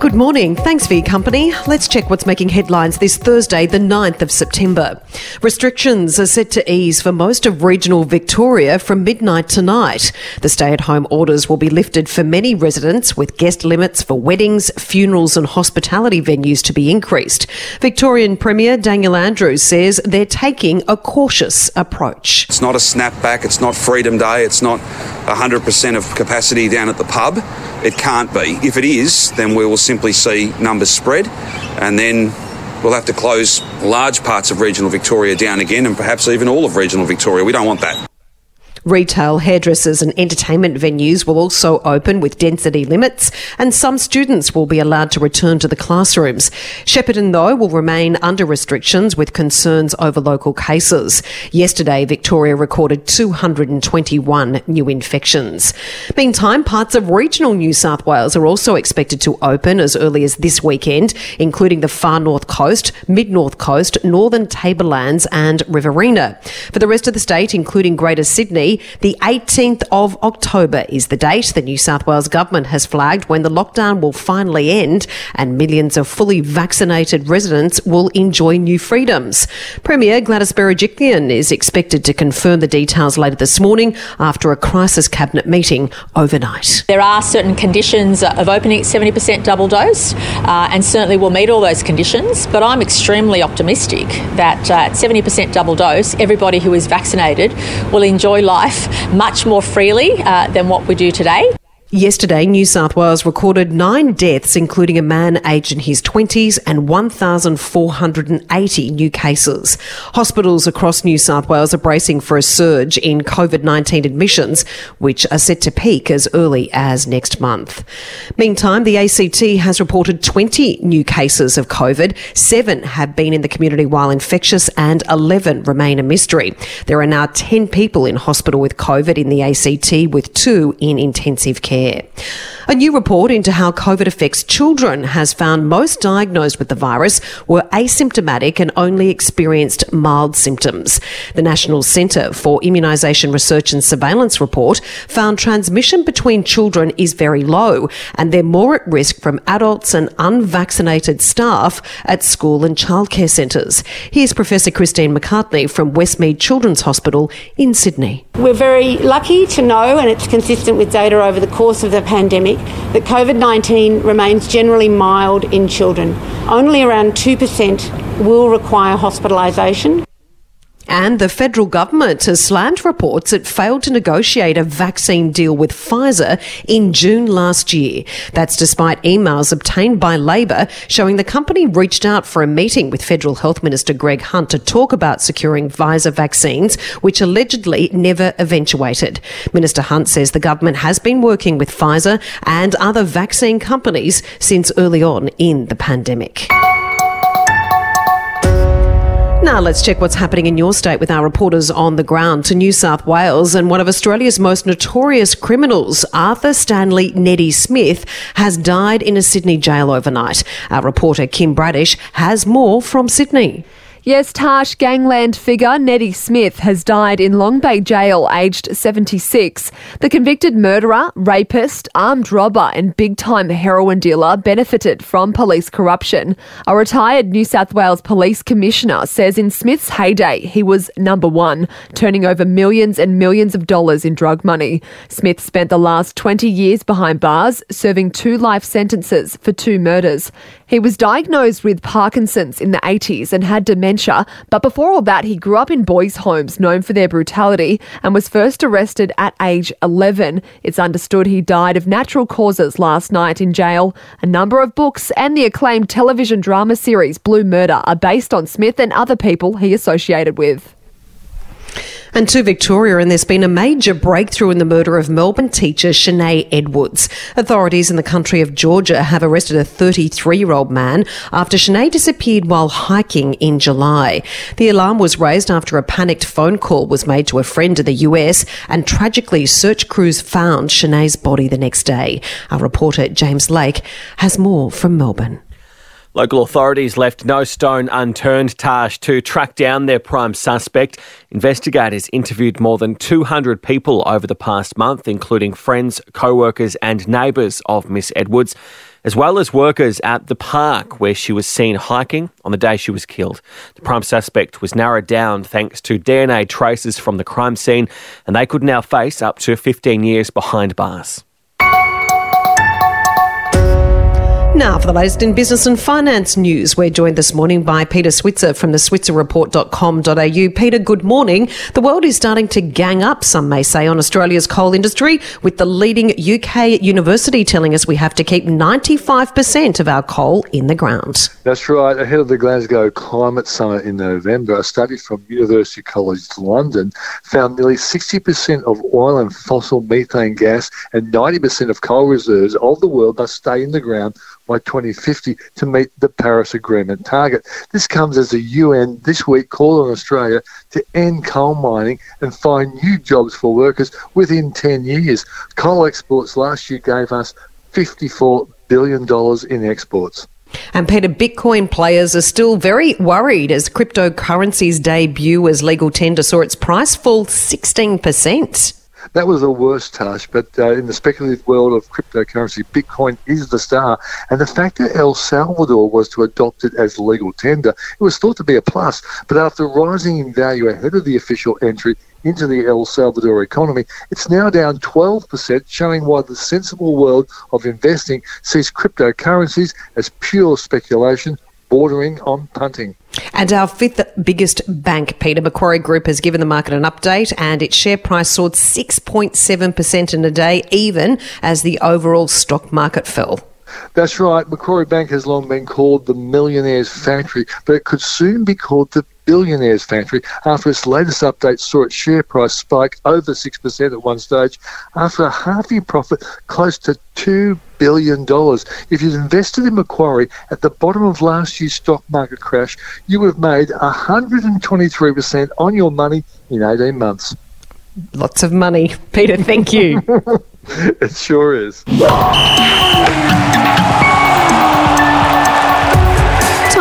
Good morning. Thanks for your company. Let's check what's making headlines this Thursday, the 9th of September. Restrictions are set to ease for most of regional Victoria from midnight tonight. The stay at home orders will be lifted for many residents, with guest limits for weddings, funerals, and hospitality venues to be increased. Victorian Premier Daniel Andrews says they're taking a cautious approach. It's not a snapback, it's not Freedom Day, it's not 100% of capacity down at the pub. It can't be. If it is, then we will simply see numbers spread and then we'll have to close large parts of regional Victoria down again and perhaps even all of regional Victoria. We don't want that. Retail, hairdressers, and entertainment venues will also open with density limits, and some students will be allowed to return to the classrooms. Shepparton, though, will remain under restrictions with concerns over local cases. Yesterday, Victoria recorded 221 new infections. Meantime, parts of regional New South Wales are also expected to open as early as this weekend, including the far north coast, mid north coast, northern Tablelands, and Riverina. For the rest of the state, including Greater Sydney, the 18th of October is the date the New South Wales government has flagged when the lockdown will finally end and millions of fully vaccinated residents will enjoy new freedoms. Premier Gladys Berejiklian is expected to confirm the details later this morning after a crisis cabinet meeting overnight. There are certain conditions of opening at 70% double dose, uh, and certainly we'll meet all those conditions. But I'm extremely optimistic that uh, at 70% double dose, everybody who is vaccinated will enjoy life much more freely uh, than what we do today. Yesterday, New South Wales recorded nine deaths, including a man aged in his 20s and 1,480 new cases. Hospitals across New South Wales are bracing for a surge in COVID 19 admissions, which are set to peak as early as next month. Meantime, the ACT has reported 20 new cases of COVID. Seven have been in the community while infectious, and 11 remain a mystery. There are now 10 people in hospital with COVID in the ACT, with two in intensive care care. A new report into how COVID affects children has found most diagnosed with the virus were asymptomatic and only experienced mild symptoms. The National Centre for Immunisation Research and Surveillance report found transmission between children is very low and they're more at risk from adults and unvaccinated staff at school and childcare centres. Here's Professor Kristine Macartney from Westmead Children's Hospital in Sydney. We're very lucky to know, and it's consistent with data over the course of the pandemic, that COVID 19 remains generally mild in children. Only around 2% will require hospitalisation. And the federal government has slammed reports it failed to negotiate a vaccine deal with Pfizer in June last year. That's despite emails obtained by Labor showing the company reached out for a meeting with Federal Health Minister Greg Hunt to talk about securing Pfizer vaccines, which allegedly never eventuated. Minister Hunt says the government has been working with Pfizer and other vaccine companies since early on in the pandemic. Now let's check what's happening in your state with our reporters on the ground to New South Wales. And one of Australia's most notorious criminals, Arthur Stanley Neddy Smith, has died in a Sydney jail overnight. Our reporter Kim Bradish has more from Sydney. Yes, Tash gangland figure Neddy Smith has died in Long Bay Jail, aged 76. The convicted murderer, rapist, armed robber, and big time heroin dealer benefited from police corruption. A retired New South Wales Police Commissioner says in Smith's heyday, he was number one, turning over millions and millions of dollars in drug money. Smith spent the last 20 years behind bars, serving two life sentences for two murders. He was diagnosed with Parkinson's in the 80s and had dementia, but before all that, he grew up in boys' homes known for their brutality and was first arrested at age 11. It's understood he died of natural causes last night in jail. A number of books and the acclaimed television drama series Blue Murder are based on Smith and other people he associated with. And to Victoria, and there's been a major breakthrough in the murder of Melbourne teacher Shanae Edwards. Authorities in the country of Georgia have arrested a 33 year old man after Shanae disappeared while hiking in July. The alarm was raised after a panicked phone call was made to a friend in the US, and tragically, search crews found Shanae's body the next day. Our reporter James Lake has more from Melbourne. Local authorities left no stone unturned, Tash, to track down their prime suspect. Investigators interviewed more than 200 people over the past month, including friends, co workers, and neighbours of Miss Edwards, as well as workers at the park where she was seen hiking on the day she was killed. The prime suspect was narrowed down thanks to DNA traces from the crime scene, and they could now face up to 15 years behind bars. Now, for the latest in business and finance news, we're joined this morning by Peter Switzer from the switzerreport.com.au. Peter, good morning. The world is starting to gang up, some may say, on Australia's coal industry, with the leading UK university telling us we have to keep 95% of our coal in the ground. That's right. Ahead of the Glasgow Climate Summit in November, a study from University College London found nearly 60% of oil and fossil methane gas and 90% of coal reserves of the world must stay in the ground by 2050 to meet the Paris Agreement target. This comes as the UN this week called on Australia to end coal mining and find new jobs for workers within 10 years. Coal exports last year gave us $54 billion in exports. And Peter, Bitcoin players are still very worried as cryptocurrency's debut as legal tender saw its price fall 16%. That was the worst touch, but uh, in the speculative world of cryptocurrency, Bitcoin is the star. And the fact that El Salvador was to adopt it as legal tender, it was thought to be a plus. But after rising in value ahead of the official entry into the El Salvador economy, it's now down 12%, showing why the sensible world of investing sees cryptocurrencies as pure speculation bordering on punting. And our fifth biggest bank, Peter Macquarie Group, has given the market an update and its share price soared 6.7% in a day, even as the overall stock market fell. That's right. Macquarie Bank has long been called the millionaire's factory, but it could soon be called the billionaire's factory after its latest update saw its share price spike over 6% at one stage after a half year profit close to $2 billion. If you'd invested in Macquarie at the bottom of last year's stock market crash, you would have made 123% on your money in 18 months. Lots of money. Peter, thank you. it sure is.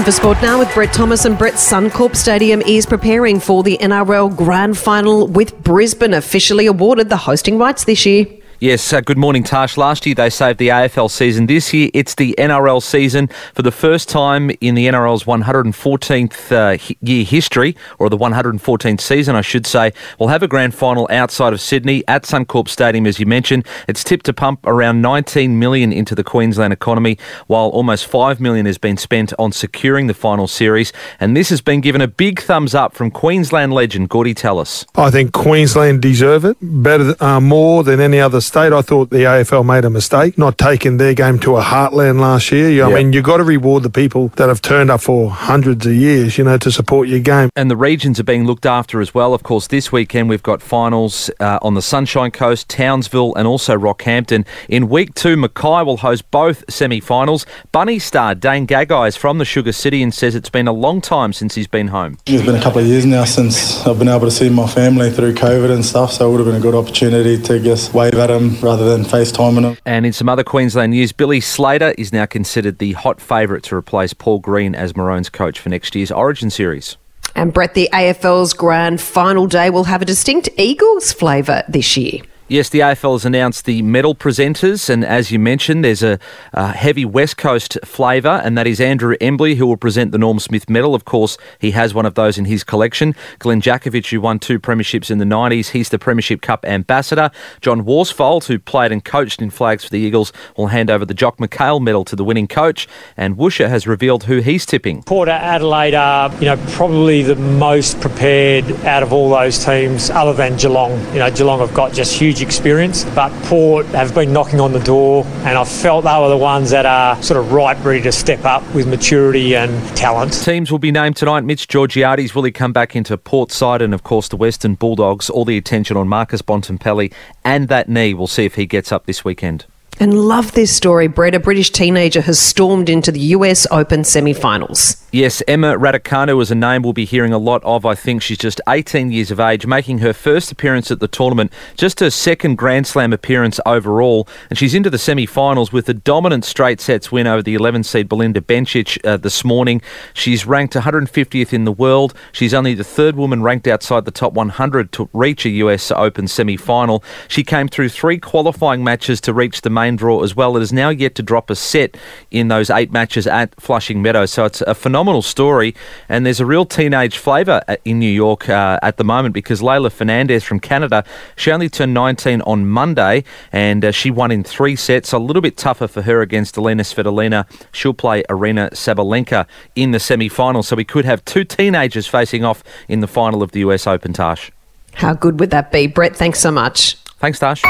Time for sport now with Brett Thomas and Brett Suncorp Stadium is preparing for the NRL Grand Final with Brisbane officially awarded the hosting rights this year. Yes, uh, good morning, Tash. Last year they saved the AFL season. This year it's the NRL season for the first time in the NRL's 114th uh, year history, or the 114th season, I should say. We'll have a grand final outside of Sydney at Suncorp Stadium, as you mentioned. It's tipped to pump around 19 million into the Queensland economy, while almost 5 million has been spent on securing the final series. And this has been given a big thumbs up from Queensland legend Gordy Tallis. I think Queensland deserve it better, uh, more than any other state. I thought the AFL made a mistake not taking their game to a heartland last year. You know, I mean, you've got to reward the people that have turned up for hundreds of years, you know, to support your game. And the regions are being looked after as well. Of course, this weekend we've got finals uh, on the Sunshine Coast, Townsville, and also Rockhampton. In week two, Mackay will host both semi finals. Bunny star Dane Gagai is from the Sugar City and says it's been a long time since he's been home. It's been a couple of years now since I've been able to see my family through COVID and stuff, so it would have been a good opportunity to just wave at them rather rather than FaceTiming them. And in some other Queensland news, Billy Slater is now considered the hot favourite to replace Paul Green as Maroon's coach for next year's Origin Series. And Brett, the AFL's grand final day will have a distinct Eagles flavour this year. Yes, the AFL has announced the medal presenters, and as you mentioned, there's a, a heavy West Coast flavour, and that is Andrew Embley, who will present the Norm Smith medal. Of course, he has one of those in his collection. Glenn Jakovich, who won two premierships in the 90s, he's the Premiership Cup ambassador. John Worsfold, who played and coached in flags for the Eagles, will hand over the Jock McHale medal to the winning coach, and Woosha has revealed who he's tipping. Port Adelaide are, you know, probably the most prepared out of all those teams, other than Geelong. You know, Geelong have got just huge experience, but Port have been knocking on the door, and I felt they were the ones that are sort of ripe, ready to step up with maturity and talent. Teams will be named tonight. Mitch Georgiades will he come back into Port side, and of course the Western Bulldogs. All the attention on Marcus Bontempelli and that knee. We'll see if he gets up this weekend. And love this story, Brett. A British teenager has stormed into the US Open semi finals. Yes, Emma Raducanu is a name we'll be hearing a lot of. I think she's just 18 years of age, making her first appearance at the tournament, just her second Grand Slam appearance overall, and she's into the semi-finals with a dominant straight sets win over the 11 seed Belinda Bencic uh, this morning. She's ranked 150th in the world. She's only the third woman ranked outside the top 100 to reach a US Open semi-final. She came through three qualifying matches to reach the main draw as well. It is now yet to drop a set in those eight matches at Flushing Meadows, so it's a phenomenal phenomenal story, and there's a real teenage flavour uh, in New York uh, at the moment because Leylah Fernandez from Canada, she only turned 19 on Monday, and uh, she won in three sets. A little bit tougher for her against Elena Svitolina. She'll play Aryna Sabalenka in the semi-final, so we could have two teenagers facing off in the final of the US Open, Tash. How good would that be? Brett, thanks so much. Thanks, Tash.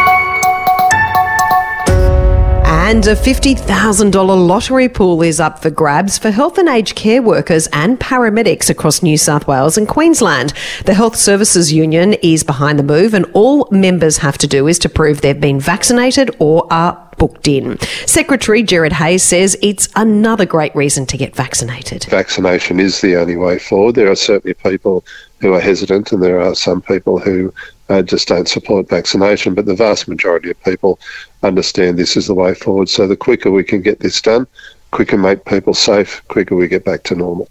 And a $50,000 lottery pool is up for grabs for health and aged care workers and paramedics across New South Wales and Queensland. The Health Services Union is behind the move, and all members have to do is to prove they've been vaccinated or are booked in. Secretary Gerard Hayes says it's another great reason to get vaccinated. Vaccination is the only way forward. There are certainly people who are hesitant, and there are some people who uh, just don't support vaccination. But the vast majority of people understand this is the way forward. So the quicker we can get this done, quicker make people safe, quicker we get back to normal.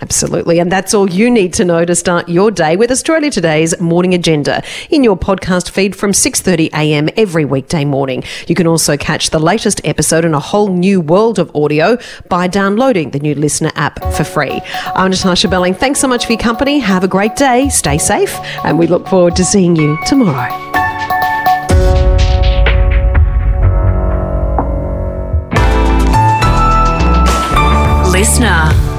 Absolutely. And that's all you need to know to start your day with Australia Today's morning agenda in your podcast feed from 6:30 a.m. every weekday morning. You can also catch the latest episode in a whole new world of audio by downloading the new LiSTNR app for free. I'm Natasha Belling. Thanks so much for your company. Have a great day. Stay safe, and we look forward to seeing you tomorrow. LiSTNR